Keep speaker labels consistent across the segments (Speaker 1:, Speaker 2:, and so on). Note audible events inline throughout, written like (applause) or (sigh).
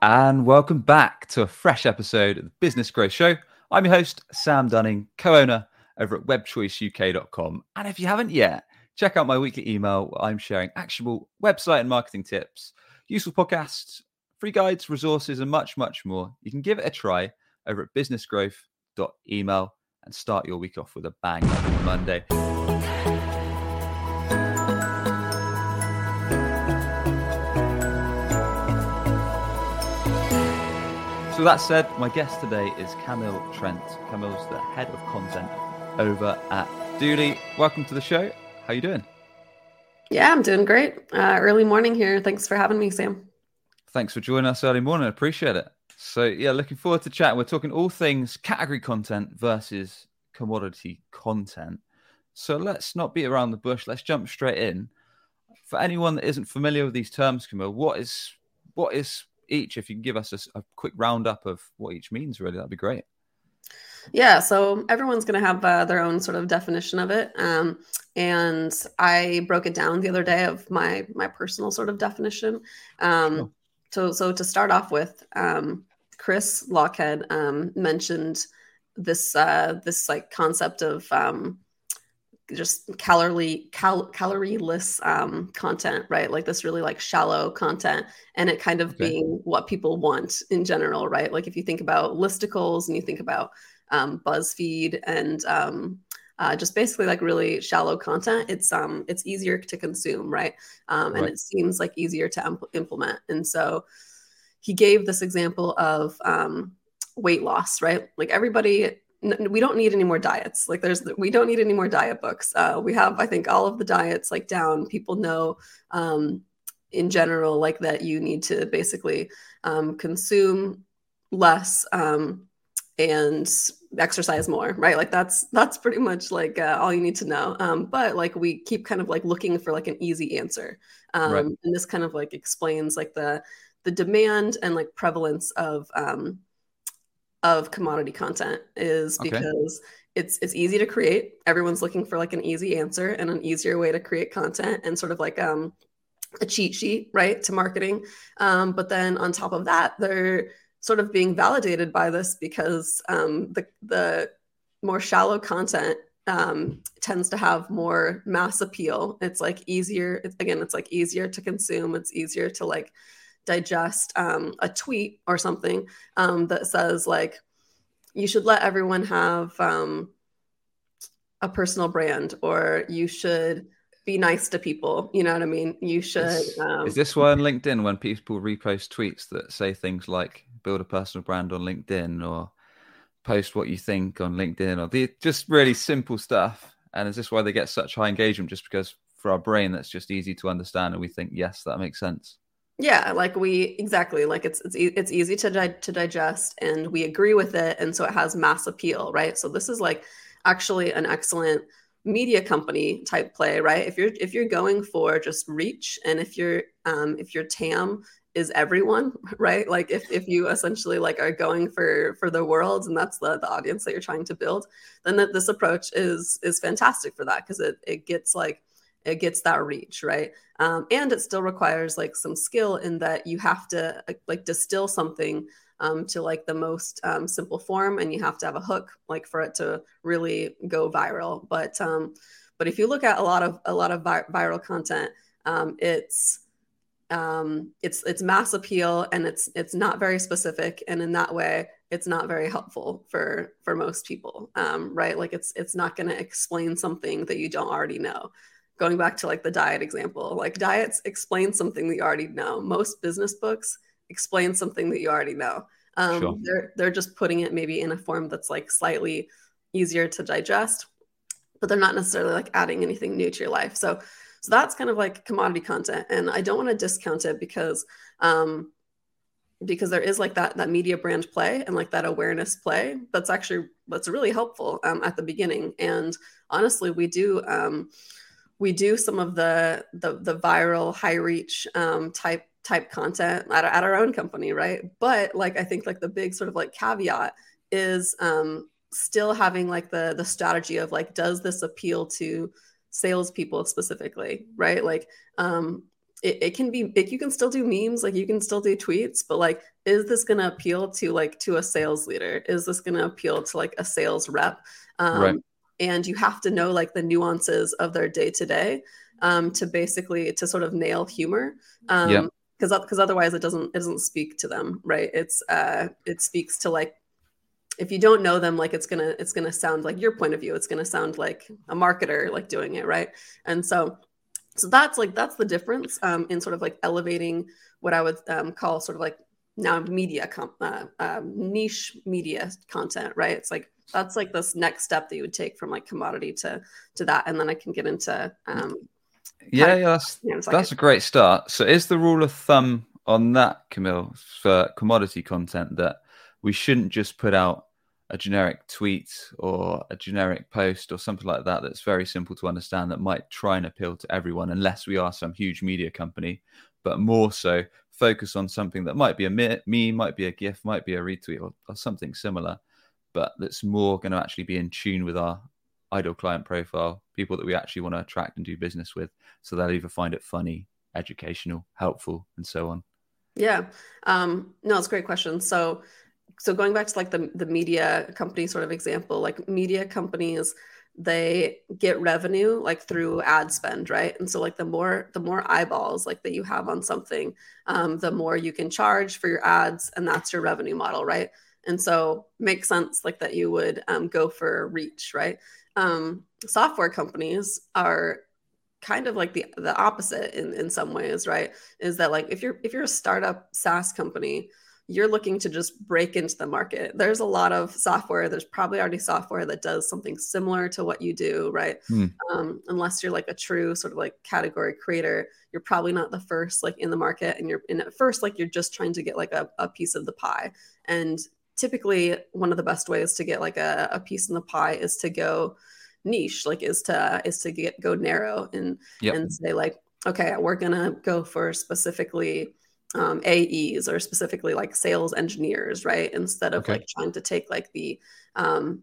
Speaker 1: And welcome back to a fresh episode of the Business Growth Show. I'm your host, Sam Dunning, co owner over at webchoiceuk.com. And if you haven't yet, check out my weekly email where I'm sharing actionable website and marketing tips, useful podcasts, free guides, resources, and much, much more. You can give it a try over at businessgrowth.email and start your week off with a bang on Monday. So that said, my guest today is Camille Trent. Camille's the head of content over at Dooly. Welcome to the show. How you doing?
Speaker 2: Yeah, I'm doing great. Uh, early morning here. Thanks for having me, Sam.
Speaker 1: Thanks for joining us early morning. I appreciate it. So yeah, looking forward to chat. We're talking all things category content versus commodity content. So let's not beat around the bush. Let's jump straight in. For anyone that isn't familiar with these terms, Camille, what is what is each, if you can give us a, a quick roundup of what each means, really, that'd be great.
Speaker 2: Yeah, so everyone's going to have uh, their own sort of definition of it, um, and I broke it down the other day of my my personal sort of definition. Um, sure. So, so to start off with, um, Chris Lochhead um, mentioned this uh, this like concept of um, just calorie cal- calorieless um, content right? Like this really like shallow content and it kind of okay. being what people want in general right? Like if you think about listicles and you think about um, buzzfeed and um, uh, just basically like really shallow content it's um it's easier to consume right, um, and right. it seems like easier to imp- implement. And so he gave this example of um, weight loss right? Like everybody we don't need any more diets. Like there's we don't need any more diet books. Uh, we have i think all of the diets like down. People know um, in general like that you need to basically um, consume less um, and exercise more right? Like that's that's pretty much like uh, all you need to know. Um, but like we keep kind of like looking for like an easy answer. Um, right. and this kind of like explains like the the demand and like prevalence of um, of commodity content is because okay. it's it's easy to create. Everyone's looking for like an easy answer and an easier way to create content and sort of like um a cheat sheet, right, to marketing. Um, but then on top of that, they're sort of being validated by this because um, the the more shallow content um, tends to have more mass appeal. It's like easier. It's, again, it's like easier to consume. It's easier to like digest um, a tweet or something um, that says like you should let everyone have um, a personal brand or you should be nice to people. You know what i mean? You should
Speaker 1: is, um, is this why on linkedin when people repost tweets that say things like build a personal brand on linkedin or post what you think on linkedin or the just really simple stuff? And is this why they get such high engagement? Just because for our brain that's just easy to understand and we think yes that makes sense
Speaker 2: yeah, like we exactly like it's it's it's easy to di- to digest, and we agree with it, and so it has mass appeal, right? So this is like actually an excellent media company type play, right? If you're if you're going for just reach, and if you're um, if your TAM is everyone, (laughs) right? Like if if you essentially like are going for for the world, and that's the the audience that you're trying to build, then that this approach is is fantastic for that because it it gets like it gets that reach right? Um, and it still requires like some skill in that you have to like distill something um, to like the most um, simple form and you have to have a hook like for it to really go viral. But um, but if you look at a lot of a lot of vi- viral content um, it's um, it's it's mass appeal and it's it's not very specific and in that way it's not very helpful for for most people um, right? Like it's it's not going to explain something that you don't already know going back to like the diet example, like diets explain something that you already know. Most business books explain something that you already know. Um, sure. They're they're just putting it maybe in a form that's like slightly easier to digest, but they're not necessarily like adding anything new to your life. So so that's kind of like commodity content, and I don't want to discount it because um, because there is like that that media brand play and like that awareness play that's actually that's really helpful um, at the beginning. And honestly, we do. Um, we do some of the the, the viral high reach um, type type content at, at our own company right but like i think like the big sort of like caveat is um, still having like the the strategy of like does this appeal to salespeople specifically right like um it, it can be it, you can still do memes like you can still do tweets but like is this going to appeal to like to a sales leader? Is this going to appeal to like a sales rep? Um, right. And you have to know like the nuances of their day to day to basically to sort of nail humor. Um, yeah. because because otherwise it doesn't it doesn't speak to them right? It's uh it speaks to like if you don't know them like it's gonna it's gonna sound like your point of view. It's gonna sound like a marketer like doing it right? And so so that's like that's the difference um, in sort of like elevating what i would um, call sort of like now media com- uh, uh, niche media content right? It's like that's like this next step that you would take from like commodity to to that and then i can get into um
Speaker 1: yeah, yeah that's you know, that's like a great start. So is the rule of thumb on that camille for commodity content that we shouldn't just put out a generic tweet or a generic post or something like that that's very simple to understand that might try and appeal to everyone unless we are some huge media company but more so focus on something that might be a me might be a gif might be a retweet or, or something similar but that's more going to actually be in tune with our ideal client profile people that we actually want to attract and do business with. So they'll either find it funny educational helpful and so on.
Speaker 2: Yeah. Um no it's a great question. So so going back to like the the media company sort of example, like media companies they get revenue like through ad spend right? And so like the more the more eyeballs like that you have on something um, the more you can charge for your ads and that's your revenue model right and so makes sense like that you would um, go for reach right um, software companies are kind of like the the opposite in in some ways right is that like if you're if you're a startup saas company you're looking to just break into the market. There's a lot of software. There's probably already software that does something similar to what you do, right? Mm. Um, unless you're like a true sort of like category creator, you're probably not the first like in the market, and you're in at first like you're just trying to get like a, a piece of the pie. And typically, one of the best ways to get like a, a piece in the pie is to go niche, like is to is to get go narrow and yep. and say like, okay, we're gonna go for specifically um, AEs or specifically like sales engineers, right? Instead of okay. like trying to take like the um,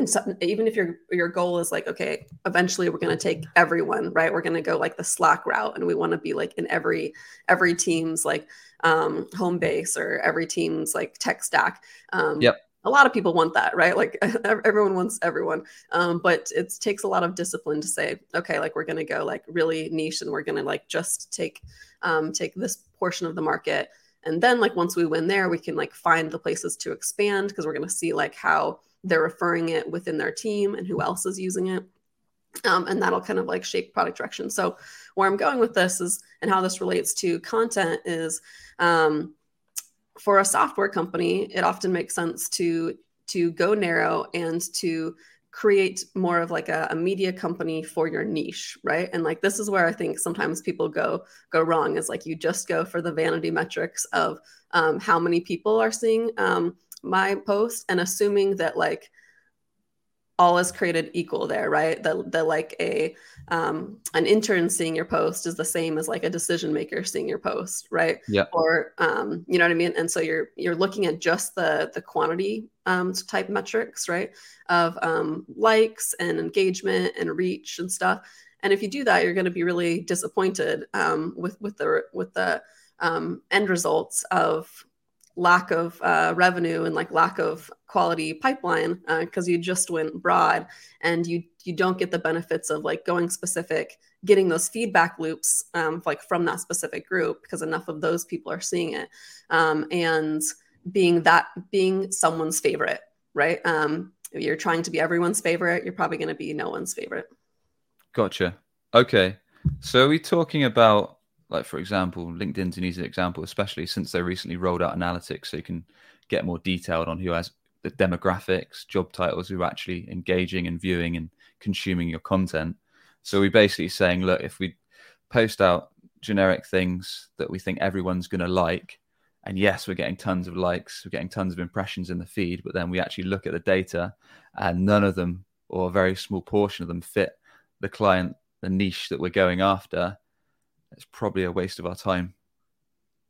Speaker 2: and so, even if your your goal is like okay eventually we're going to take everyone right? We're going to go like the slack route and we want to be like in every every team's like um home base or every team's like tech stack. Um
Speaker 1: yep.
Speaker 2: a lot of people want that right? Like (laughs) everyone wants everyone. Um, but it takes a lot of discipline to say okay like we're going to go like really niche and we're going to like just take um, take this portion of the market. And then like once we win there we can like find the places to expand because we're going to see like how they're referring it within their team and who else is using it. Um, and that'll kind of like shape product direction. So where i'm going with this is and how this relates to content is um, for a software company it often makes sense to to go narrow and to create more of like a, a, media company for your niche right? And like this is where i think sometimes people go go wrong is like you just go for the vanity metrics of um, how many people are seeing um, my post and assuming that like all is created equal there, right? That that like a um, an intern seeing your post is the same as like a decision maker seeing your post, right?
Speaker 1: Yeah.
Speaker 2: Or um, you know what I mean? And so you're you're looking at just the the quantity um, type metrics, right? Of um, likes and engagement and reach and stuff. And if you do that, you're going to be really disappointed um, with with the with the um, end results of lack of uh, revenue and like lack of quality pipeline because uh, you just went broad and you you don't get the benefits of like going specific getting those feedback loops um, like from that specific group because enough of those people are seeing it um, and being that being someone's favorite right? Um, you're trying to be everyone's favorite you're probably going to be no one's favorite.
Speaker 1: Gotcha. Okay. So are we talking about like for example, LinkedIn's an easy example, especially since they recently rolled out analytics, so you can get more detailed on who has the demographics, job titles, who are actually engaging and viewing and consuming your content. So we're basically saying, look, if we post out generic things that we think everyone's going to like, and yes, we're getting tons of likes, we're getting tons of impressions in the feed, but then we actually look at the data, and none of them, or a very small portion of them, fit the client, the niche that we're going after it's probably a waste of our time.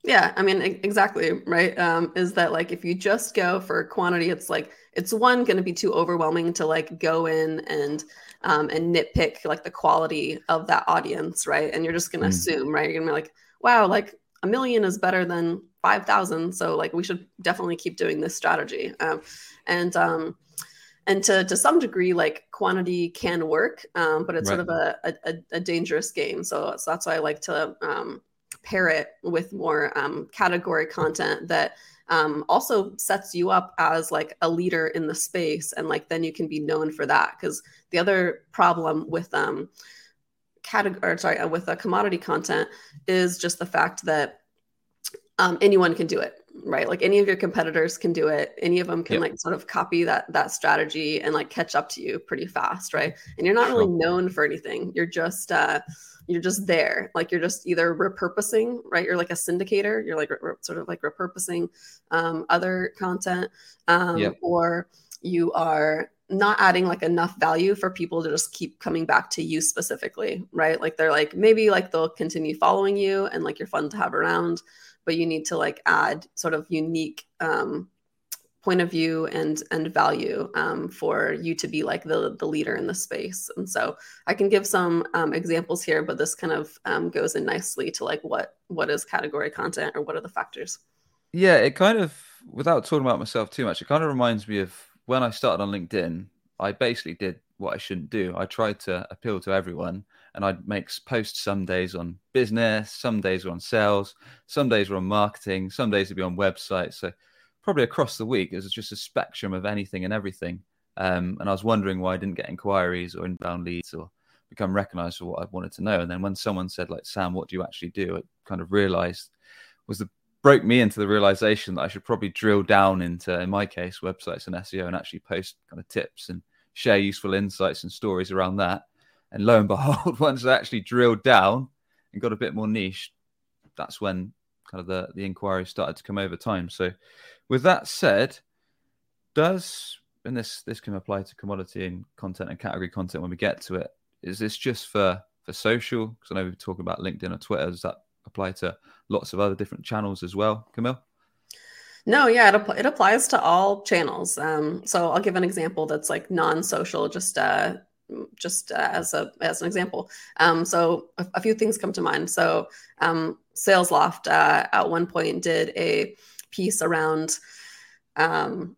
Speaker 2: Yeah, I mean, exactly right. Um, is that like if you just go for quantity, it's like it's one going to be too overwhelming to like go in and um, and nitpick like the quality of that audience, right? And you're just going to mm. assume, right? You're going to be like, wow, like a million is better than 5000 so like we should definitely keep doing this strategy um, and um, and to to some degree like quantity can work um, but it's right. sort of a, a, a, dangerous game. So, so that's why i like to um, pair it with more um, category content that um, also sets you up as like a leader in the space. And like then you can be known for that. Because the other problem with um category sorry uh, with a commodity content is just the fact that um, anyone can do it right like any of your competitors can do it. Any of them can yep. like sort of copy that that strategy and like catch up to you pretty fast right? And you're not really known for anything. You're just uh you're just there. Like you're just either repurposing right? You're like a syndicator. You're like re- sort of like repurposing um, other content um, yep. or you are not adding like enough value for people to just keep coming back to you specifically right? Like they're like maybe like they'll continue following you and like you're fun to have around but you need to like add sort of unique um, point of view and and value um, for you to be like the the leader in the space. And so i can give some um, examples here but this kind of um, goes in nicely to like what what is category content or what are the factors?
Speaker 1: Yeah it kind of without talking about myself too much it kind of reminds me of when i started on linkedin i basically did what i shouldn't do. I tried to appeal to everyone and i'd make posts some days on business some days were on sales some days were on marketing some days would be on websites so probably across the week, it was just a spectrum of anything and everything. Um, and I was wondering why I didn't get inquiries or inbound leads or become recognized for what I wanted to know. And then when someone said, like, Sam, what do you actually do? I kind of realized was the broke me into the realization that I should probably drill down into, in my case, websites and SEO and actually post kind of tips and share useful insights and stories around that. And lo and behold, (laughs) once I actually drilled down and got a bit more niche, that's when kind of the, the inquiries started to come over time. So with that said, does and this this can apply to commodity and content and category content when we get to it. Is this just for for social? Because I know we're talking about LinkedIn or Twitter. Does that apply to lots of other different channels as well, Camille?
Speaker 2: No, yeah, it, it applies to all channels. Um, so I'll give an example that's like non-social, just uh, just uh, as a as an example. Um, so a, a, few things come to mind. So um, SalesLoft uh, at one point did a piece around um,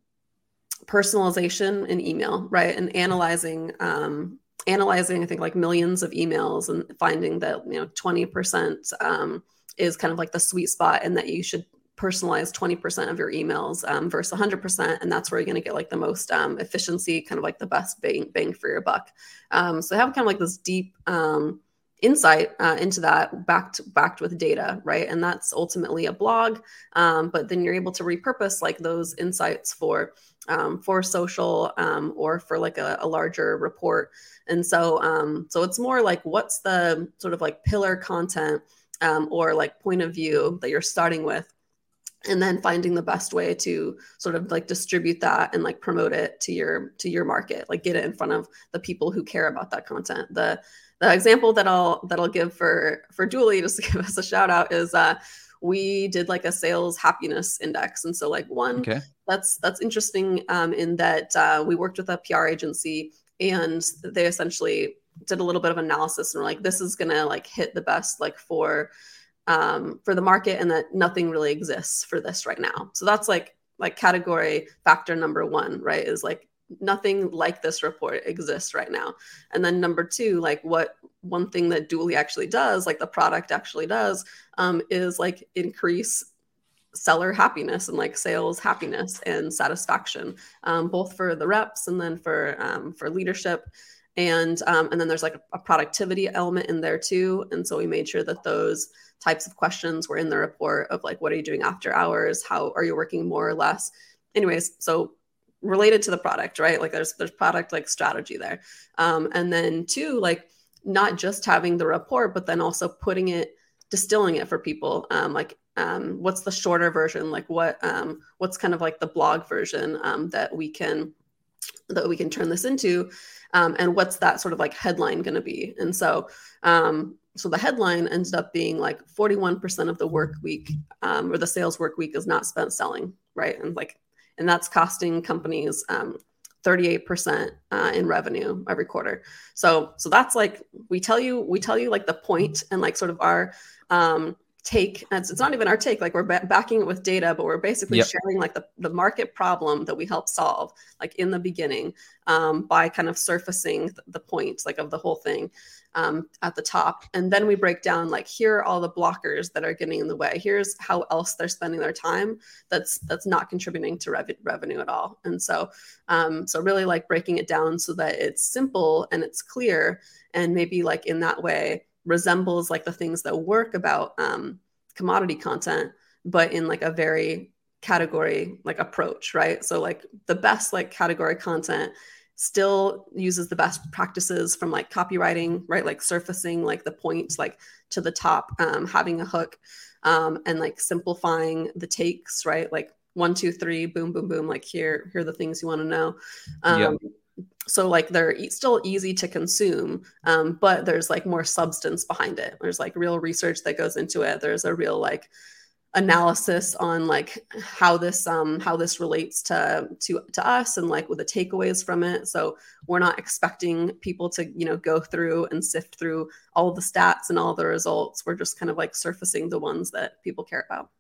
Speaker 2: personalization in email, right? And analyzing um, analyzing, I think like millions of emails and finding that you know twenty percent um, is kind of like the sweet spot, and that you should personalize 20% of your emails um, versus 100% and that's where you're going to get like the most um, efficiency kind of like the best bang, bang for your buck. Um, so have kind of like this deep um, insight uh, into that backed backed with data right? And that's ultimately a blog um, but then you're able to repurpose like those insights for um, for social or for like a, a, larger report. And so um, so it's more like what's the sort of like pillar content um, or like point of view that you're starting with and then finding the best way to sort of like distribute that and like promote it to your to your market like get it in front of the people who care about that content the the example that I'll that I'll give for for Dooly just to (laughs) give us a shout out is uh, we did like a sales happiness index, and so like one okay. that's that's interesting um, in that uh, we worked with a PR agency and they essentially did a little bit of analysis and were like this is gonna like hit the best like for um, for the market and that nothing really exists for this right now. So that's like like category factor number one, right? Is like nothing like this report exists right now. And then number two, like what one thing that Dooly actually does, like the product actually does, um, is like increase seller happiness and like sales happiness and satisfaction, um, both for the reps and then for um, for leadership. And um, and then there's like a, a productivity element in there too. And so we made sure that those types of questions were in the report of like what are you doing after hours? How are you working more or less? Anyways, so related to the product, right? Like there's there's product like strategy there. Um, and then two, like not just having the report, but then also putting it, distilling it for people. Um, like um, what's the shorter version? Like what um, what's kind of like the blog version um, that we can that we can turn this into, um, and what's that sort of like headline going to be? And so um, so the headline ended up being like 41% of the work week um, or the sales work week is not spent selling right and like and that's costing companies um, 38% uh, in revenue every quarter. So so that's like we tell you we tell you like the point and like sort of our um, take it's, it's not even our take like we're ba- backing it with data but we're basically yep. sharing like the, the market problem that we help solve like in the beginning um, by kind of surfacing the, the points like of the whole thing um, at the top. And then we break down like here are all the blockers that are getting in the way. Here's how else they're spending their time that's that's not contributing to rev- revenue at all. And so um, so really like breaking it down so that it's simple and it's clear and maybe like in that way resembles like the things that work about um, commodity content, but in like a very category like approach, right? So like the best like category content still uses the best practices from like copywriting, right? Like surfacing like the points like to the top, um, having a hook, um, and like simplifying the takes, right? Like one, two, three, boom, boom, boom. Like here, here are the things you want to know. Um, yep so like they're still easy to consume um, but there's like more substance behind it. There's like real research that goes into it. There's a real like analysis on like how this um how this relates to to to us and like with the takeaways from it. So we're not expecting people to you know go through and sift through all the stats and all the results. We're just kind of like surfacing the ones that people care about.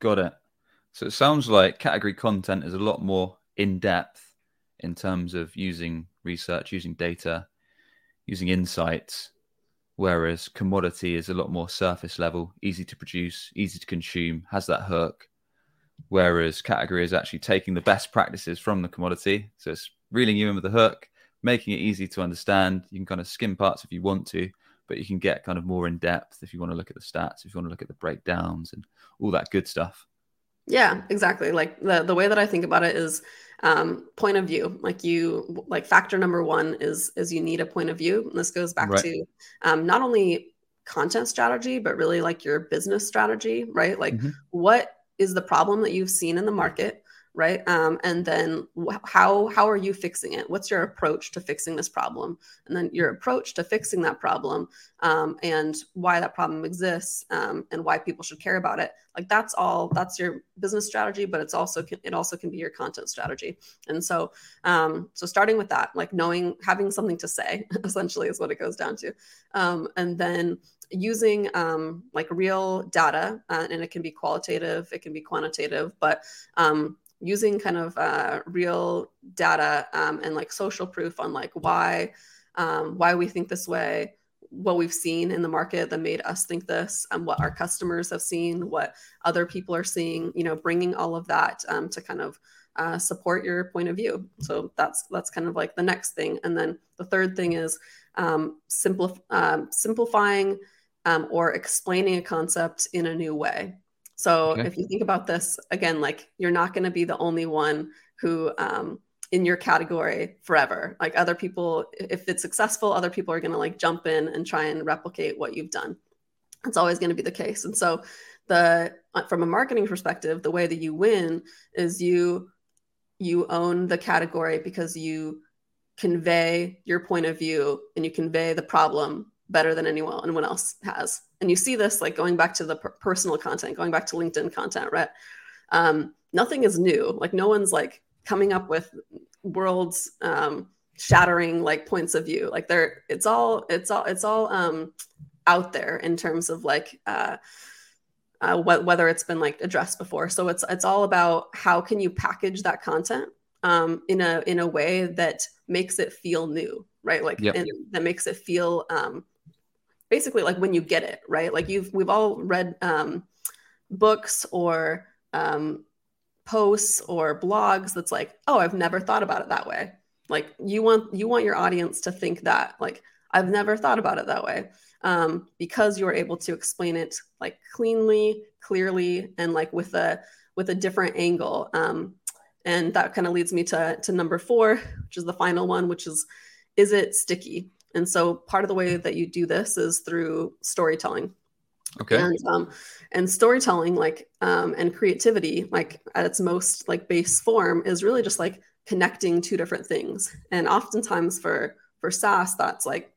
Speaker 1: Got it. So it sounds like category content is a lot more in depth in terms of using research, using data, using insights, whereas commodity is a lot more surface level, easy to produce, easy to consume, has that hook. Whereas category is actually taking the best practices from the commodity. So it's reeling you in with the hook, making it easy to understand. You can kind of skim parts if you want to, but you can get kind of more in depth if you want to look at the stats, if you want to look at the breakdowns and all that good stuff.
Speaker 2: Yeah, exactly. Like the the way that I think about it is um, point of view. Like you, like factor number one is is you need a point of view. And this goes back right. to um, not only content strategy, but really like your business strategy, right? Like mm-hmm. what is the problem that you've seen in the market? Right? Um, and then how how are you fixing it? What's your approach to fixing this problem? And then your approach to fixing that problem um, and why that problem exists um, and why people should care about it. Like that's all that's your business strategy but it's also it also can be your content strategy. And so um, so starting with that like knowing having something to say (laughs) essentially is what it goes down to. Um, and then using um, like real data uh, and it can be qualitative it can be quantitative but um, using kind of uh, real data um, and like social proof on like why um, why we think this way what we've seen in the market that made us think this and what our customers have seen what other people are seeing you know bringing all of that um, to kind of uh, support your point of view. So that's that's kind of like the next thing. And then the third thing is um, simplif- um, simplifying um, or explaining a concept in a new way so okay. if you think about this again, like you're not going to be the only one who um, in your category forever. Like other people, if it's successful, other people are going to like jump in and try and replicate what you've done. It's always going to be the case. And so the uh, from a marketing perspective, the way that you win is you you own the category because you convey your point of view and you convey the problem better than anyone anyone else has. And you see this like going back to the per- personal content going back to linkedin content right? Um, nothing is new. Like no one's like coming up with worlds um, shattering like points of view. Like they're it's all it's all it's all um, out there in terms of like uh, uh, wh- whether it's been like addressed before. So it's it's all about how can you package that content um, in a in a way that makes it feel new right? Like yep. that makes it feel um, basically like when you get it right? Like you've we've all read um, books or um, posts or blogs that's like oh i've never thought about it that way. Like you want you want your audience to think that like i've never thought about it that way um, because you're able to explain it like cleanly clearly and like with a with a different angle um, and that kind of leads me to to number four which is the final one which is is it sticky and so part of the way that you do this is through storytelling.
Speaker 1: Okay.
Speaker 2: And um, and storytelling, like um, and creativity, like at its most like base form, is really just like connecting two different things. And oftentimes for for SaaS, that's like,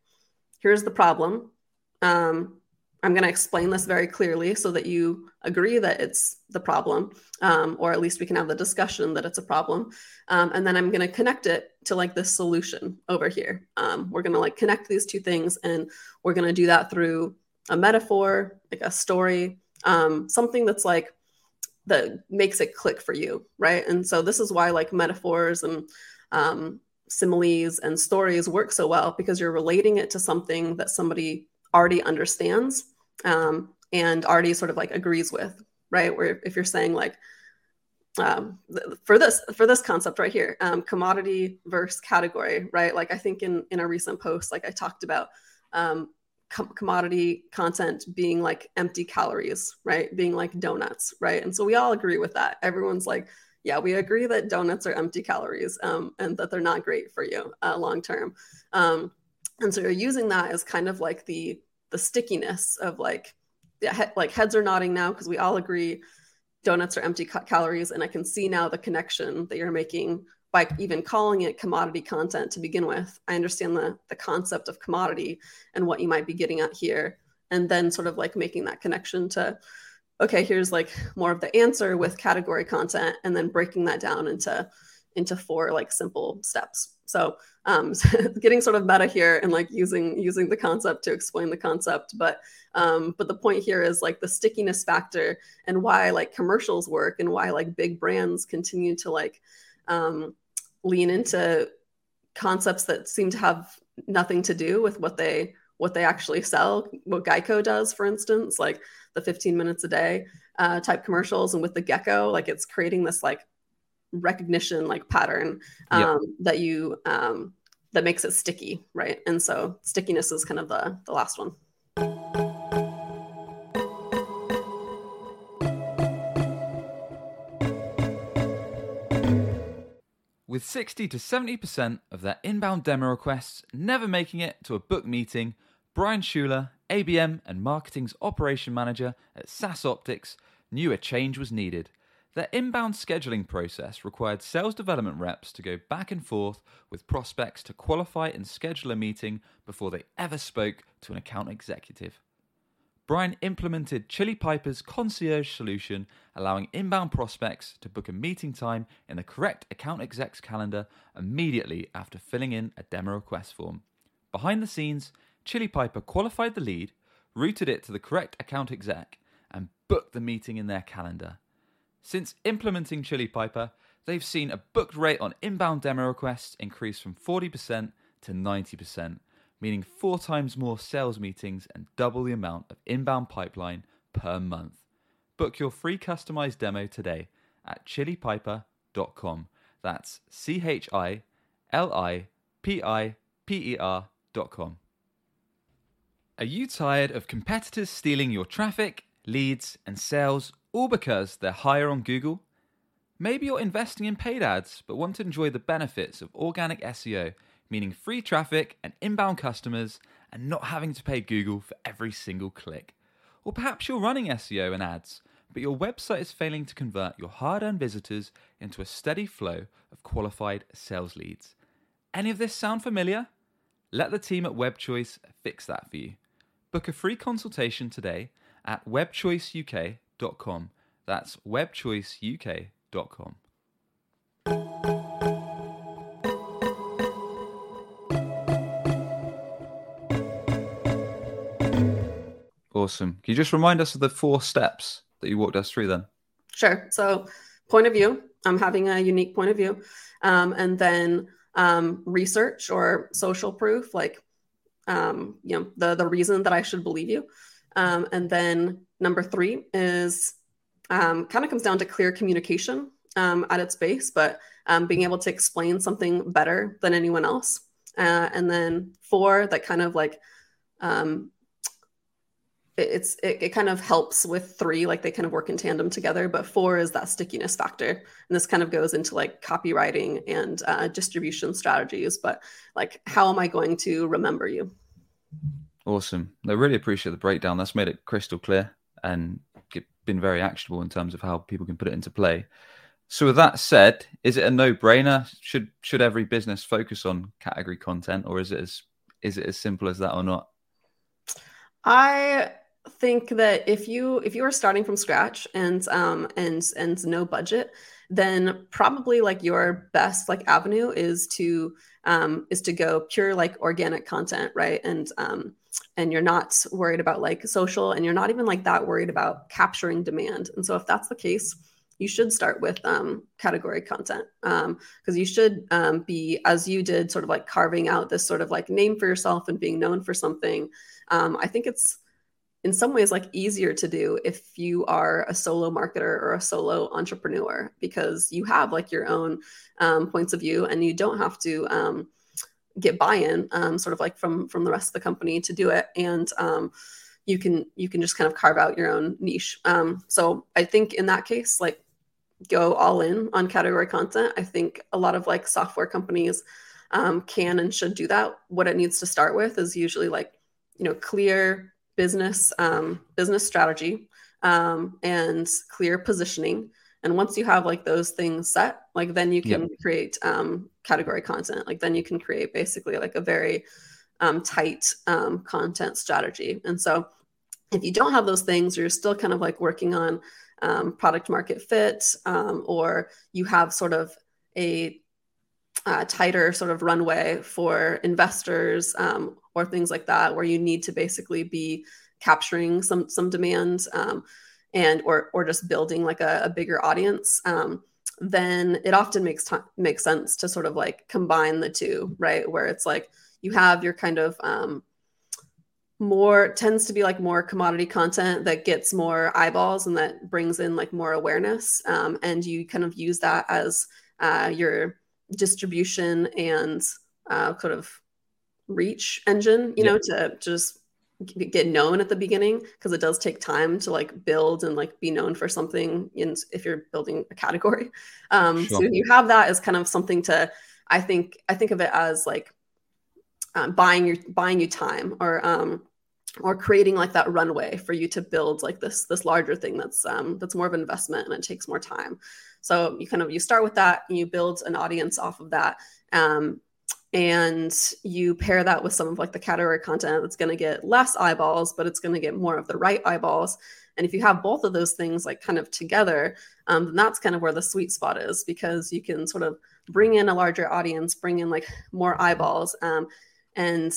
Speaker 2: here's the problem. Um, I'm going to explain this very clearly so that you agree that it's the problem, um, or at least we can have the discussion that it's a problem. Um, and then I'm going to connect it to like this solution over here. Um, we're going to like connect these two things, and we're going to do that through a metaphor, like a story, um, something that's like that makes it click for you, right? And so this is why like metaphors and um, similes and stories work so well because you're relating it to something that somebody already understands um, and already sort of like agrees with, right? Where if you're saying like um, for this for this concept right here, um, commodity versus category, right? Like I think in in a recent post, like I talked about um, com- commodity content being like empty calories, right? Being like donuts, right? And so we all agree with that. Everyone's like, yeah, we agree that donuts are empty calories um, and that they're not great for you uh, long term. Um, and so you're using that as kind of like the the stickiness of like like heads are nodding now because we all agree donuts are empty ca- calories, and I can see now the connection that you're making by even calling it commodity content to begin with. I understand the the concept of commodity and what you might be getting at here, and then sort of like making that connection to okay, here's like more of the answer with category content, and then breaking that down into into four like simple steps. So um, (laughs) getting sort of meta here and like using using the concept to explain the concept, but um, but the point here is like the stickiness factor and why like commercials work and why like big brands continue to like um, lean into concepts that seem to have nothing to do with what they what they actually sell what geico does for instance like the 15 minutes a day uh, type commercials and with the gecko like it's creating this like recognition like pattern um, yep. that you um, that makes it sticky right and so stickiness is kind of the the last one
Speaker 1: with 60 to 70% of their inbound demo requests never making it to a book meeting Brian Schuler, ABM and Marketing's Operation Manager at SaaSOptics, knew a change was needed. Their inbound scheduling process required sales development reps to go back and forth with prospects to qualify and schedule a meeting before they ever spoke to an account executive. Brian implemented Chili Piper's concierge solution, allowing inbound prospects to book a meeting time in the correct account exec's calendar immediately after filling in a demo request form. Behind the scenes, Chili Piper qualified the lead, routed it to the correct account exec, and booked the meeting in their calendar. Since implementing Chili Piper, they've seen a booked rate on inbound demo requests increase from 40% to 90%, meaning four times more sales meetings and double the amount of inbound pipeline per month. Book your free customized demo today at chilipiper.com. That's C H I L I P I P E R.com. Are you tired of competitors stealing your traffic, leads, and sales all because they're higher on Google? Maybe you're investing in paid ads but want to enjoy the benefits of organic SEO, meaning free traffic and inbound customers, and not having to pay Google for every single click. Or perhaps you're running SEO and ads, but your website is failing to convert your hard earned visitors into a steady flow of qualified sales leads. Any of this sound familiar? Let the team at WebChoice fix that for you. Book a free consultation today at webchoiceuk.com. That's webchoiceuk.com. Awesome. Can you just remind us of the four steps that you walked us through then?
Speaker 2: Sure. So, point of view, I'm having a unique point of view. Um, and then um, research or social proof, like um, you know the the reason that I should believe you. Um, and then number three is um, kind of comes down to clear communication um, at its base, but um, being able to explain something better than anyone else. Uh, and then four, that kind of like um, it's it, it, kind of helps with three like they kind of work in tandem together but four is that stickiness factor. And this kind of goes into like copywriting and uh, distribution strategies but like how am i going to remember you?
Speaker 1: Awesome. I really appreciate the breakdown. That's made it crystal clear and been very actionable in terms of how people can put it into play. So with that said is it a no-brainer? Should should every business focus on category content or is it as is it as simple as that or not?
Speaker 2: I think that if you if you are starting from scratch and um and and no budget then probably like your best like avenue is to um is to go pure like organic content right? And um and you're not worried about like social and you're not even like that worried about capturing demand. And so if that's the case you should start with um, category content because um, you should um, be as you did sort of like carving out this sort of like name for yourself and being known for something um, i think it's in some ways like easier to do if you are a solo marketer or a solo entrepreneur because you have like your own um, points of view and you don't have to um, get buy-in um, sort of like from from the rest of the company to do it. And um, you can you can just kind of carve out your own niche. Um, so i think in that case like go all in on category content. I think a lot of like software companies um, can and should do that. What it needs to start with is usually like you know clear business um, business strategy um, and clear positioning and once you have like those things set like then you can yep. create um, category content like then you can create basically like a very um, tight um, content strategy and so if you don't have those things you're still kind of like working on um, product market fit um, or you have sort of a uh, tighter sort of runway for investors um, or things like that where you need to basically be capturing some some demand um, and or or just building like a, a bigger audience um, then it often makes time makes sense to sort of like combine the two right? Where it's like you have your kind of um, more tends to be like more commodity content that gets more eyeballs and that brings in like more awareness um, and you kind of use that as uh, your distribution and uh, kind of reach engine you know to just get known at the beginning because it does take time to like build and like be known for something in if you're building a category. (laughs) Um sure. so you have that as kind of something to i think i think of it as like um, buying your buying you time or um or creating like that runway for you to build like this this larger thing that's um that's more of an investment and it takes more time. So you kind of you start with that and you build an audience off of that. Um and you pair that with some of like the category content that's going to get less eyeballs but it's going to get more of the right eyeballs. And if you have both of those things like kind of together um, then that's kind of where the sweet spot is because you can sort of bring in a larger audience bring in like more eyeballs um, and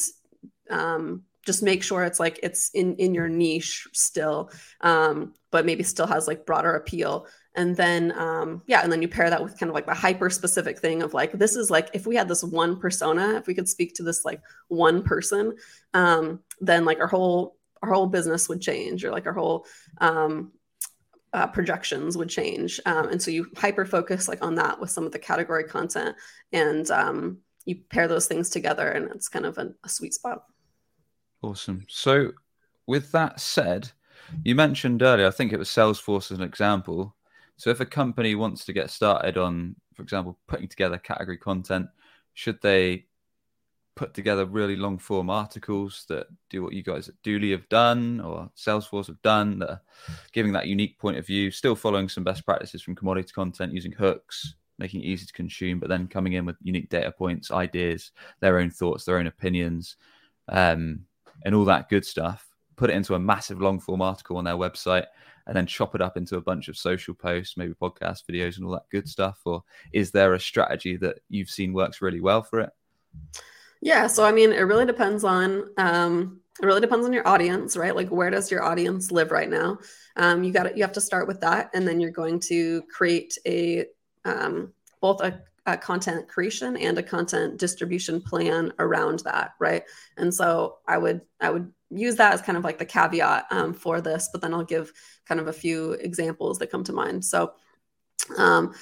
Speaker 2: um, just make sure it's like it's in in your niche still um, but maybe still has like broader appeal and then um, yeah and then you pair that with kind of like a hyper specific thing of like this is like if we had this one persona if we could speak to this like one person um, then like our whole our whole business would change or like our whole um, uh, projections would change. Um, and so you hyper focus like on that with some of the category content and um, you pair those things together and it's kind of a, a sweet spot.
Speaker 1: Awesome. So with that said you mentioned earlier i think it was salesforce as an example so if a company wants to get started on, for example, putting together category content, should they put together really long form articles that do what you guys at Dooly have done or Salesforce have done that are giving that unique point of view, still following some best practices from commodity content, using hooks, making it easy to consume, but then coming in with unique data points, ideas, their own thoughts, their own opinions, um, and all that good stuff. Put it into a massive long form article on their website and then chop it up into a bunch of social posts, maybe podcast videos and all that good stuff? Or is there a strategy that you've seen works really well for it?
Speaker 2: Yeah, so I mean, it really depends on um, it really depends on your audience, right? Like, where does your audience live right now? Um, you got you have to start with that, and then you're going to create a um, both a, a content creation and a content distribution plan around that, right? And so I would I would use that as kind of like the caveat um, for this, but then I'll give kind of a few examples that come to mind. So, um,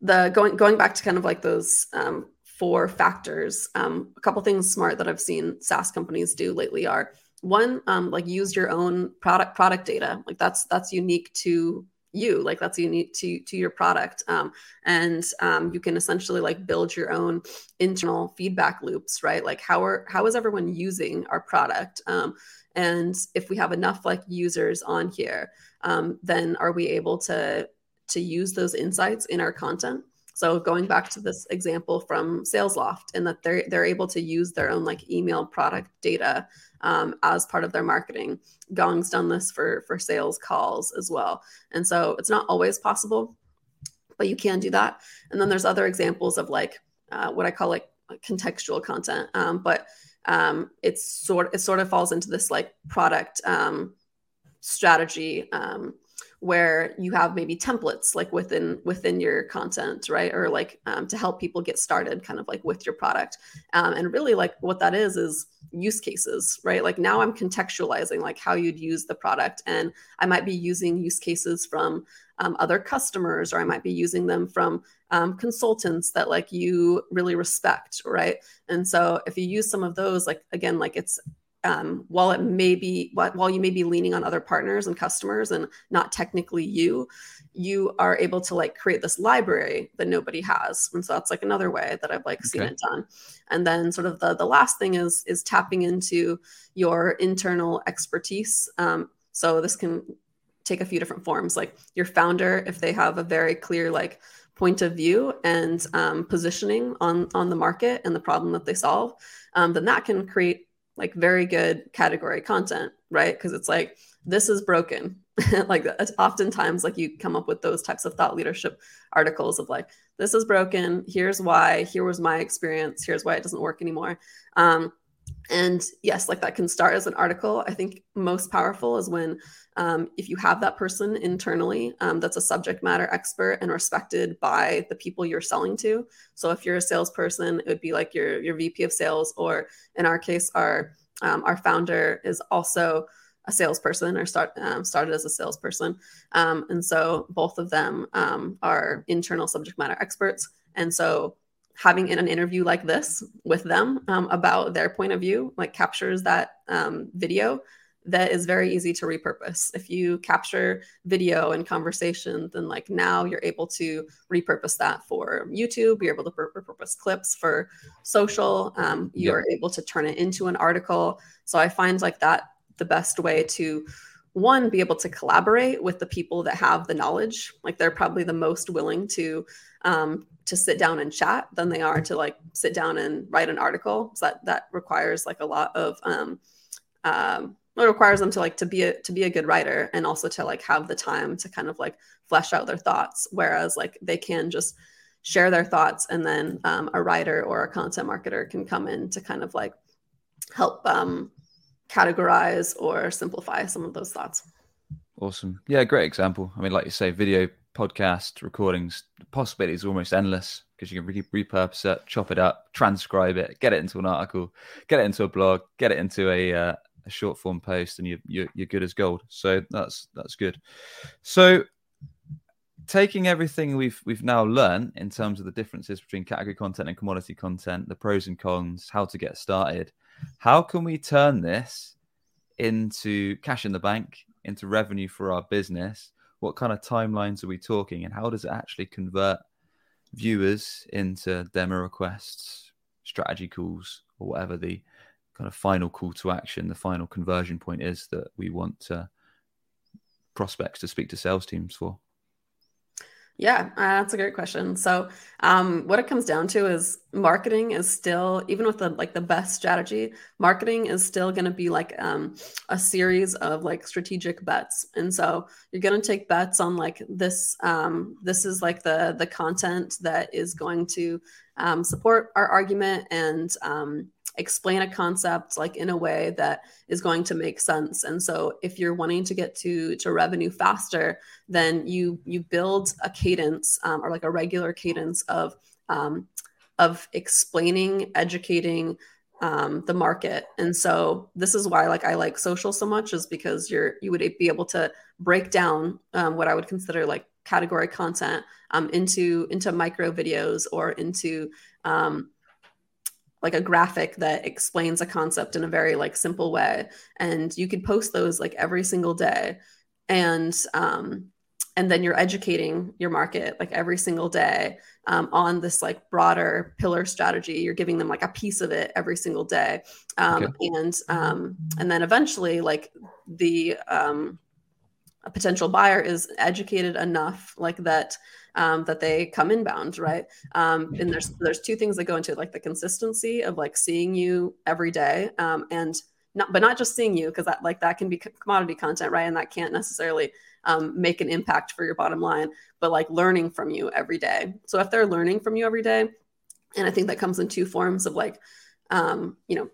Speaker 2: the going going back to kind of like those um, four factors, um, a couple things smart that I've seen SaaS companies do lately are one, um, like use your own product product data. Like that's that's unique to you like that's unique to to your product um, and um, you can essentially like build your own internal feedback loops right like how are how is everyone using our product um, and if we have enough like users on here um, then are we able to to use those insights in our content so going back to this example from SalesLoft, and that they're they're able to use their own like email product data um, as part of their marketing. Gong's done this for for sales calls as well, and so it's not always possible, but you can do that. And then there's other examples of like uh, what I call like contextual content um, but um, it's sort it sort of falls into this like product um, strategy um, where you have maybe templates like within within your content right? Or like um, to help people get started kind of like with your product. Um, and really like what that is is use cases right? Like now i'm contextualizing like how you'd use the product. And i might be using use cases from um, other customers or i might be using them from um, consultants that like you really respect right? And so if you use some of those like again like it's um, while it may be while you may be leaning on other partners and customers and not technically you you are able to like create this library that nobody has. And so that's like another way that i've like seen it done. And then sort of the the last thing is is tapping into your internal expertise. Um, so this can take a few different forms like your founder if they have a very clear like point of view and um, positioning on on the market and the problem that they solve um, then that can create like very good category content, right? Because it's like, this is broken. (laughs) like oftentimes like you come up with those types of thought leadership articles of like, this is broken. Here's why. Here was my experience. Here's why it doesn't work anymore. Um, and yes, like that can start as an article. I think most powerful is when um, if you have that person internally um, that's a subject matter expert and respected by the people you're selling to. So if you're a salesperson, it would be like your your VP of sales, or in our case, our um, our founder is also a salesperson or start um, started as a salesperson, um, and so both of them um, are internal subject matter experts. And so having an interview like this with them about their point of view like captures that video that is very easy to repurpose. If you capture video and conversation, then like now you're able to repurpose that for YouTube. You're able to repurpose clips for social. Um, you're yep. able to turn it into an article. So I find like that the best way to one be able to collaborate with the people that have the knowledge. Like they're probably the most willing to um, to sit down and chat than they are to like sit down and write an article. So that that requires like a lot of um, um, it requires them to like to be a to be a good writer and also to like have the time to kind of like flesh out their thoughts. Whereas like they can just share their thoughts and then um, a writer or a content marketer can come in to kind of like help um, categorize or simplify some of those thoughts.
Speaker 1: Awesome. Yeah great example. I mean like you say video podcast recordings the possibility almost endless because you can re- repurpose it chop it up transcribe it get it into an article get it into a blog get it into a uh, a short form post and you, you you're good as gold. So that's that's good. So taking everything we've we've now learned in terms of the differences between category content and commodity content, the pros and cons, how to get started, how can we turn this into cash in the bank, into revenue for our business? What kind of timelines are we talking, and how does it actually convert viewers into demo requests, strategy calls, or whatever the kind of final call to action, the final conversion point is that we want prospects to speak to sales teams for?
Speaker 2: Yeah, uh, that's a great question. So, um, what it comes down to is marketing is still, even with the like the best strategy, marketing is still going to be like um, a series of like strategic bets. And so, you're going to take bets on like this. Um, this is like the the content that is going to um, support our argument and um, explain a concept like in a way that is going to make sense. And so if you're wanting to get to to revenue faster then you you build a cadence um, or like a regular cadence of um, of explaining educating um, the market. And so this is why like i like social so much is because you're you would be able to break down um, what i would consider like category content um, into into micro videos or into um, like a graphic that explains a concept in a very like simple way. And you could post those like every single day. And um and then you're educating your market like every single day um, on this like broader pillar strategy. You're giving them like a piece of it every single day. Um, okay. and um, and then eventually like the um, a potential buyer is educated enough like that um, that they come inbound, right? Um, and there's there's two things that go into it, like the consistency of like seeing you every day, um, and not but not just seeing you because that like that can be commodity content, right? And that can't necessarily um, make an impact for your bottom line, but like learning from you every day. So if they're learning from you every day, and I think that comes in two forms of like, um, you know,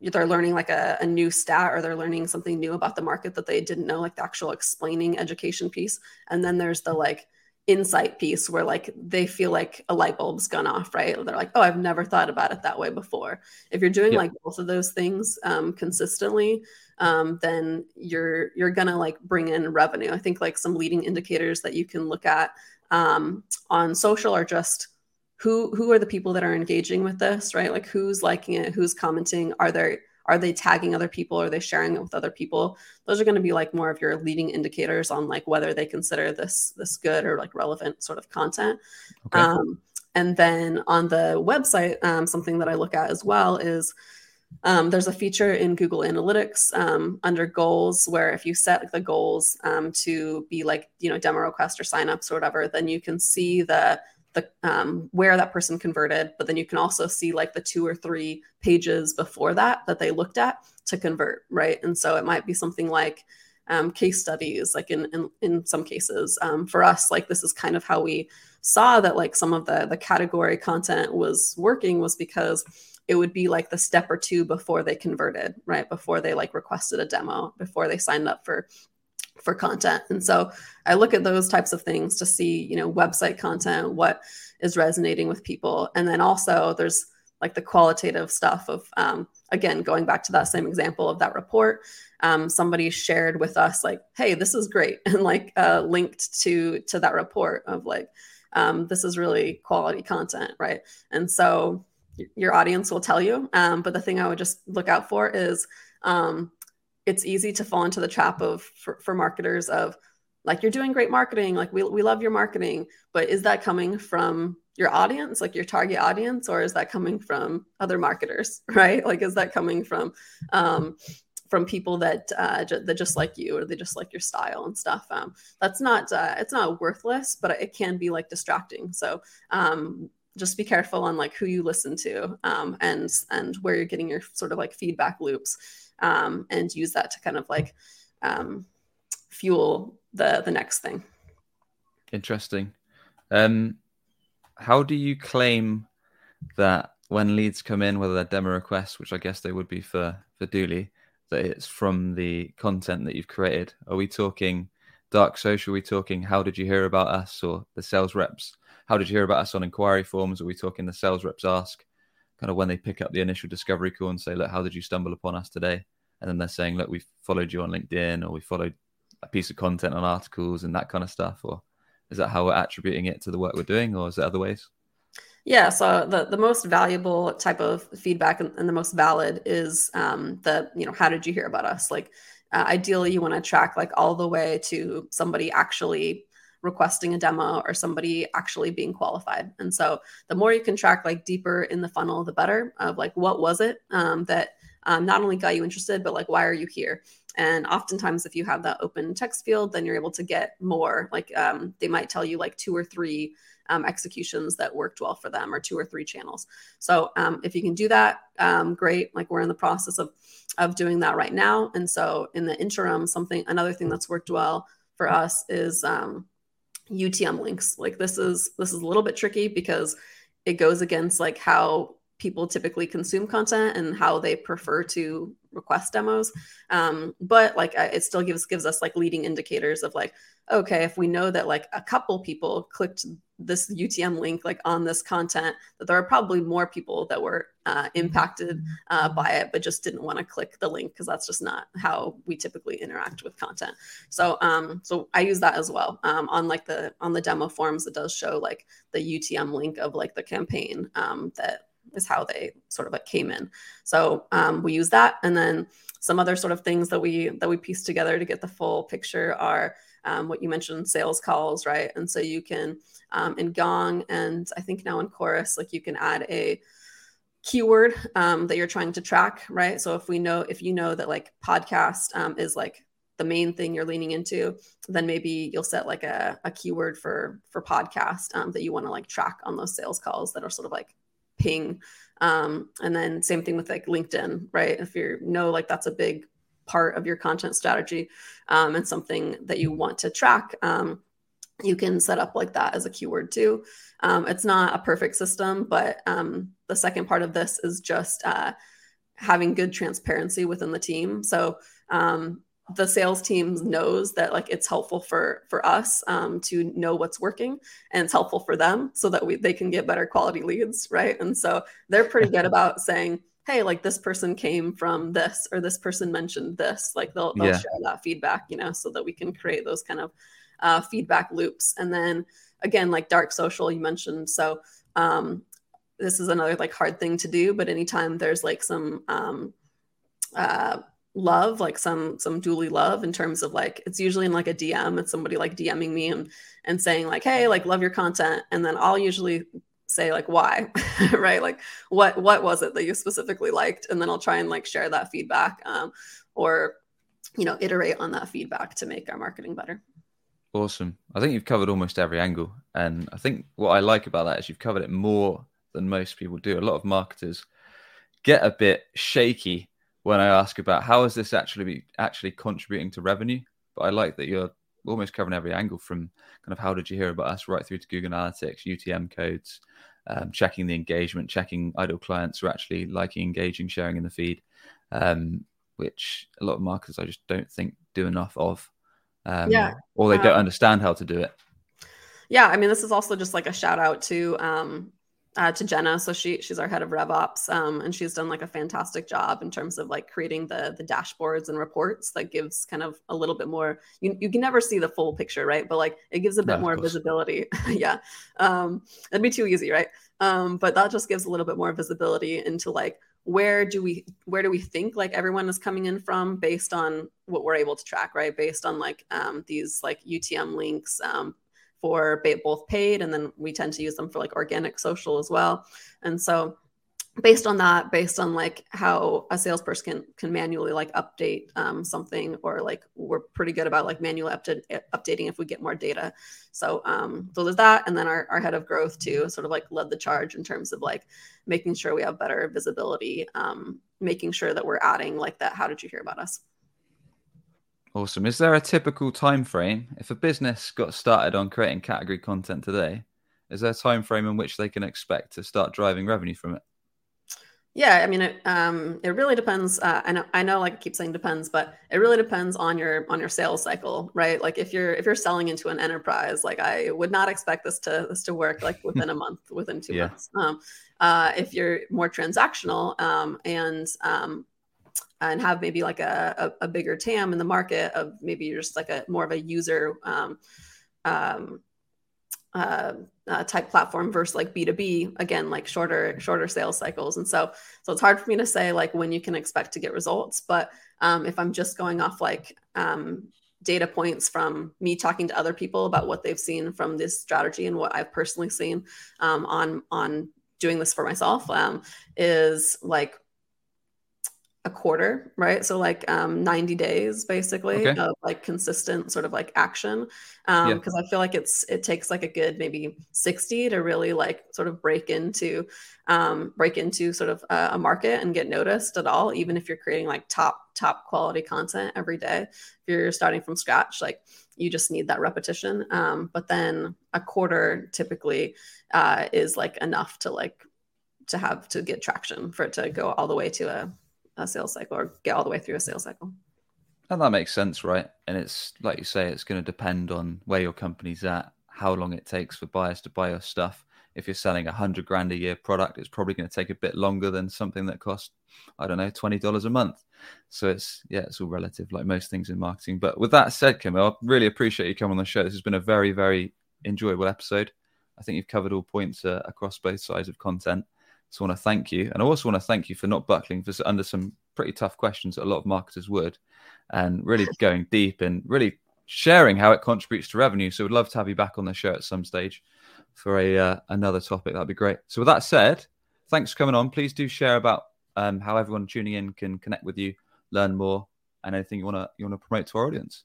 Speaker 2: they're learning like a, a, new stat or they're learning something new about the market that they didn't know, like the actual explaining education piece. And then there's the like insight piece where like they feel like a light bulb's gone off, right? They're like, oh, I've never thought about it that way before. If you're doing yeah. like both of those things um, consistently, um, then you're you're gonna like bring in revenue. I think like some leading indicators that you can look at um, on social are just who who are the people that are engaging with this, right? Like who's liking it, who's commenting, are there are they tagging other people? Are they sharing it with other people? Those are going to be like more of your leading indicators on like whether they consider this this good or like relevant sort of content. Okay. um, and then on the website um, something that i look at as well is um, there's a feature in google analytics um, under goals where if you set the goals um, to be like you know demo request or signups or whatever then you can see the the um, where that person converted, but then you can also see like the two or three pages before that that they looked at to convert, right? And so it might be something like um, case studies, like in in, in some cases. Um, for us, like this is kind of how we saw that like some of the the category content was working was because it would be like the step or two before they converted, right? Before they like requested a demo, before they signed up for for content. And so I look at those types of things to see, you know, website content, what is resonating with people. And then also there's like the qualitative stuff of, um, again, going back to that same example of that report, um, somebody shared with us like, hey, this is great. (laughs) And like uh, linked to, to that report of like, um, this is really quality content. Right. And so your audience will tell you. Um, but the thing I would just look out for is, um, it's easy to fall into the trap of for, for marketers of like you're doing great marketing like we, we love your marketing but is that coming from your audience like your target audience or is that coming from other marketers (laughs) right? Like is that coming from um, from people that uh, that just like you or they just like your style and stuff? Um, that's not uh, it's not worthless but it can be like distracting. So um, just be careful on like who you listen to um, and and where you're getting your sort of like feedback loops um, and use that to kind of like um, fuel the the next thing.
Speaker 1: Interesting. Um, how do you claim that when leads come in, whether they're demo requests, which I guess they would be for for Dooly, that it's from the content that you've created? Are we talking dark social? Are we talking how did you hear about us or the sales reps? How did you hear about us on inquiry forms? Are we talking the sales reps ask? Kind of when they pick up the initial discovery call and say, look, how did you stumble upon us today? And then they're saying, look, we followed you on LinkedIn or we followed a piece of content on articles and that kind of stuff. Or is that how we're attributing it to the work we're doing or is there other ways?
Speaker 2: Yeah, so the, the most valuable type of feedback and, and the most valid is um, the, you know, how did you hear about us? Like, uh, ideally, you want to track like all the way to somebody actually requesting a demo or somebody actually being qualified. And so the more you can track like deeper in the funnel, the better of like what was it um, that um, not only got you interested, but like why are you here? And oftentimes, if you have that open text field, then you're able to get more. Like um, they might tell you like two or three um, executions that worked well for them, or two or three channels. So um, if you can do that, um, great. Like we're in the process of of doing that right now. And so in the interim, something another thing that's worked well for us is um, UTM links. Like this is this is a little bit tricky because it goes against like how people typically consume content and how they prefer to request demos um, but like it still gives gives us like leading indicators of like okay if we know that like a couple people clicked this utm link like on this content that there are probably more people that were uh, impacted uh, by it but just didn't want to click the link because that's just not how we typically interact with content so um so i use that as well um, on like the on the demo forms it does show like the utm link of like the campaign um, that is how they sort of like came in. So um, we use that, and then some other sort of things that we that we piece together to get the full picture are um, what you mentioned, sales calls, right? And so you can um, in Gong and I think now in Chorus, like you can add a keyword um, that you're trying to track, right? So if we know if you know that like podcast um, is like the main thing you're leaning into, then maybe you'll set like a, a keyword for for podcast um, that you want to like track on those sales calls that are sort of like ping. Um, and then same thing with like LinkedIn, right? If you know like that's a big part of your content strategy um, and something that you want to track, um, you can set up like that as a keyword too. Um, it's not a perfect system, but um, the second part of this is just uh, having good transparency within the team. So um, the sales team knows that like it's helpful for for us um, to know what's working and it's helpful for them so that we they can get better quality leads, right? And so they're pretty good (laughs) about saying, hey, like this person came from this or this person mentioned this. Like they'll they'll yeah. share that feedback, you know, so that we can create those kind of uh, feedback loops. And then again, like dark social, you mentioned. So um, this is another like hard thing to do, but anytime there's like some um, uh, love, like some some Dooly love in terms of like it's usually in like a DM. It's somebody like DMing me and and saying like, hey, like love your content, and then I'll usually say like why (laughs) right like what what was it that you specifically liked and then i'll try and like share that feedback um, or you know iterate on that feedback to make our marketing better
Speaker 1: Awesome. I think you've covered almost every angle. And I think what I like about that is you've covered it more than most people do. A lot of marketers get a bit shaky when I ask about how is this actually actually contributing to revenue. But I like that you're almost covering every angle from kind of how did you hear about us right through to Google Analytics, UTM codes, um, checking the engagement, checking idle clients who are actually liking, engaging, sharing in the feed, um, which a lot of marketers I just don't think do enough of um, yeah. or they don't um, understand how to do it.
Speaker 2: Yeah, I mean, this is also just like a shout out to um, uh, to Jenna. So she she's our head of RevOps, um, and she's done like a fantastic job in terms of like creating the the dashboards and reports that gives kind of a little bit more. You you can never see the full picture, right? But like it gives a bit no, more visibility. (laughs) yeah, um, it'd be too easy, right? Um, but that just gives a little bit more visibility into like where do we where do we think like everyone is coming in from based on what we're able to track right? Based on like um, these like utm links um, for both paid and then we tend to use them for like organic social as well. And so based on that based on like how a salesperson can, can manually like update um, something or like we're pretty good about like manually update, updating if we get more data. So um so there's that and then our, our head of growth too sort of like led the charge in terms of like making sure we have better visibility um making sure that we're adding like that how did you hear about us?
Speaker 1: Awesome. Is there a typical time frame if a business got started on creating category content today is there a time frame in which they can expect to start driving revenue from it
Speaker 2: yeah, I mean, it um, it really depends. Uh, I know, I know, like I keep saying depends, but it really depends on your on your sales cycle, right? Like if you're if you're selling into an enterprise, like I would not expect this to this to work like (laughs) within a month, within two yeah. months. Um, uh, if you're more transactional um, and um, and have maybe like a, a, a bigger TAM in the market of maybe you're just like a more of a user um, um, uh, uh, type platform versus like b2b again like shorter shorter sales cycles. And so so it's hard for me to say like when you can expect to get results but um, if i'm just going off like um, data points from me talking to other people about what they've seen from this strategy and what i've personally seen um, on on doing this for myself um, is like a quarter, right? So like um, 90 days basically okay. of like consistent sort of like action. Um, yeah. cause I feel like it's, it takes like a good maybe 60 to really like sort of break into, um, break into sort of a, a market and get noticed at all. Even if you're creating like top, top quality content every day, if you're starting from scratch, like you just need that repetition. Um, but then a quarter typically uh, is like enough to like, to have to get traction for it to go all the way to a a sales cycle or get all the way through a sales cycle.
Speaker 1: And that makes sense, right? And it's like you say, it's going to depend on where your company's at, how long it takes for buyers to buy your stuff. If you're selling a hundred grand a year product, it's probably going to take a bit longer than something that costs, I don't know, twenty dollars a month. So it's yeah, it's all relative, like most things in marketing. But with that said, Kim, I really appreciate you coming on the show. This has been a very, very enjoyable episode. I think you've covered all points uh, across both sides of content. So I want to thank you. And I also want to thank you for not buckling for under some pretty tough questions that a lot of marketers would and really (laughs) going deep and really sharing how it contributes to revenue. So we'd love to have you back on the show at some stage for a uh, another topic. That'd be great. So with that said, thanks for coming on. Please do share about um, how everyone tuning in can connect with you, learn more, and anything you want to you want to promote to our audience.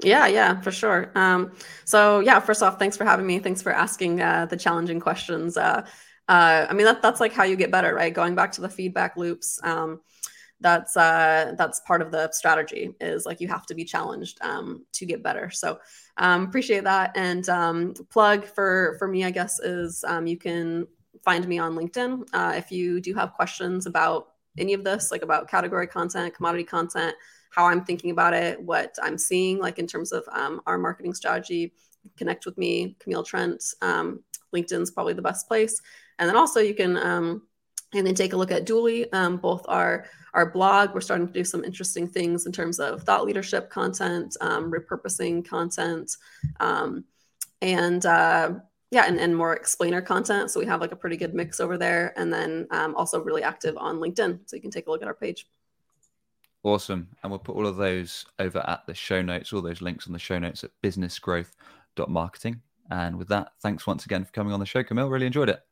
Speaker 2: Yeah, yeah, for sure. Um, so yeah, first off, thanks for having me. Thanks for asking uh, the challenging questions. Uh, uh, I mean, that, that's like how you get better, right? Going back to the feedback loops. Um, that's uh, that's part of the strategy is like you have to be challenged um, to get better. So um, appreciate that. And um, plug for for me, I guess, is um, you can find me on LinkedIn uh, if you do have questions about any of this, like about category content, commodity content, how I'm thinking about it, what I'm seeing, like in terms of um, our marketing strategy. Connect with me, Camille Trent. Um, LinkedIn's probably the best place. And then also you can um, and then take a look at Dooly, um, both our our blog. We're starting to do some interesting things in terms of thought leadership content, um, repurposing content, um, and uh, yeah, and, and more explainer content. So we have like a pretty good mix over there, and then um, also really active on LinkedIn. So you can take a look at our page.
Speaker 1: Awesome, and we'll put all of those over at the show notes. All those links on the show notes at businessgrowth.marketing. And with that, thanks once again for coming on the show, Camille. Really enjoyed it.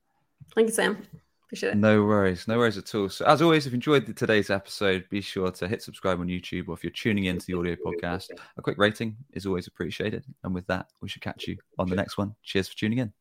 Speaker 2: Thank you, Sam. Appreciate it.
Speaker 1: No worries, no worries at all. So, as always, if you enjoyed today's episode, be sure to hit subscribe on YouTube, or if you're tuning into the audio podcast, a quick rating is always appreciated. And with that, we should catch you on the next one. Cheers for tuning in.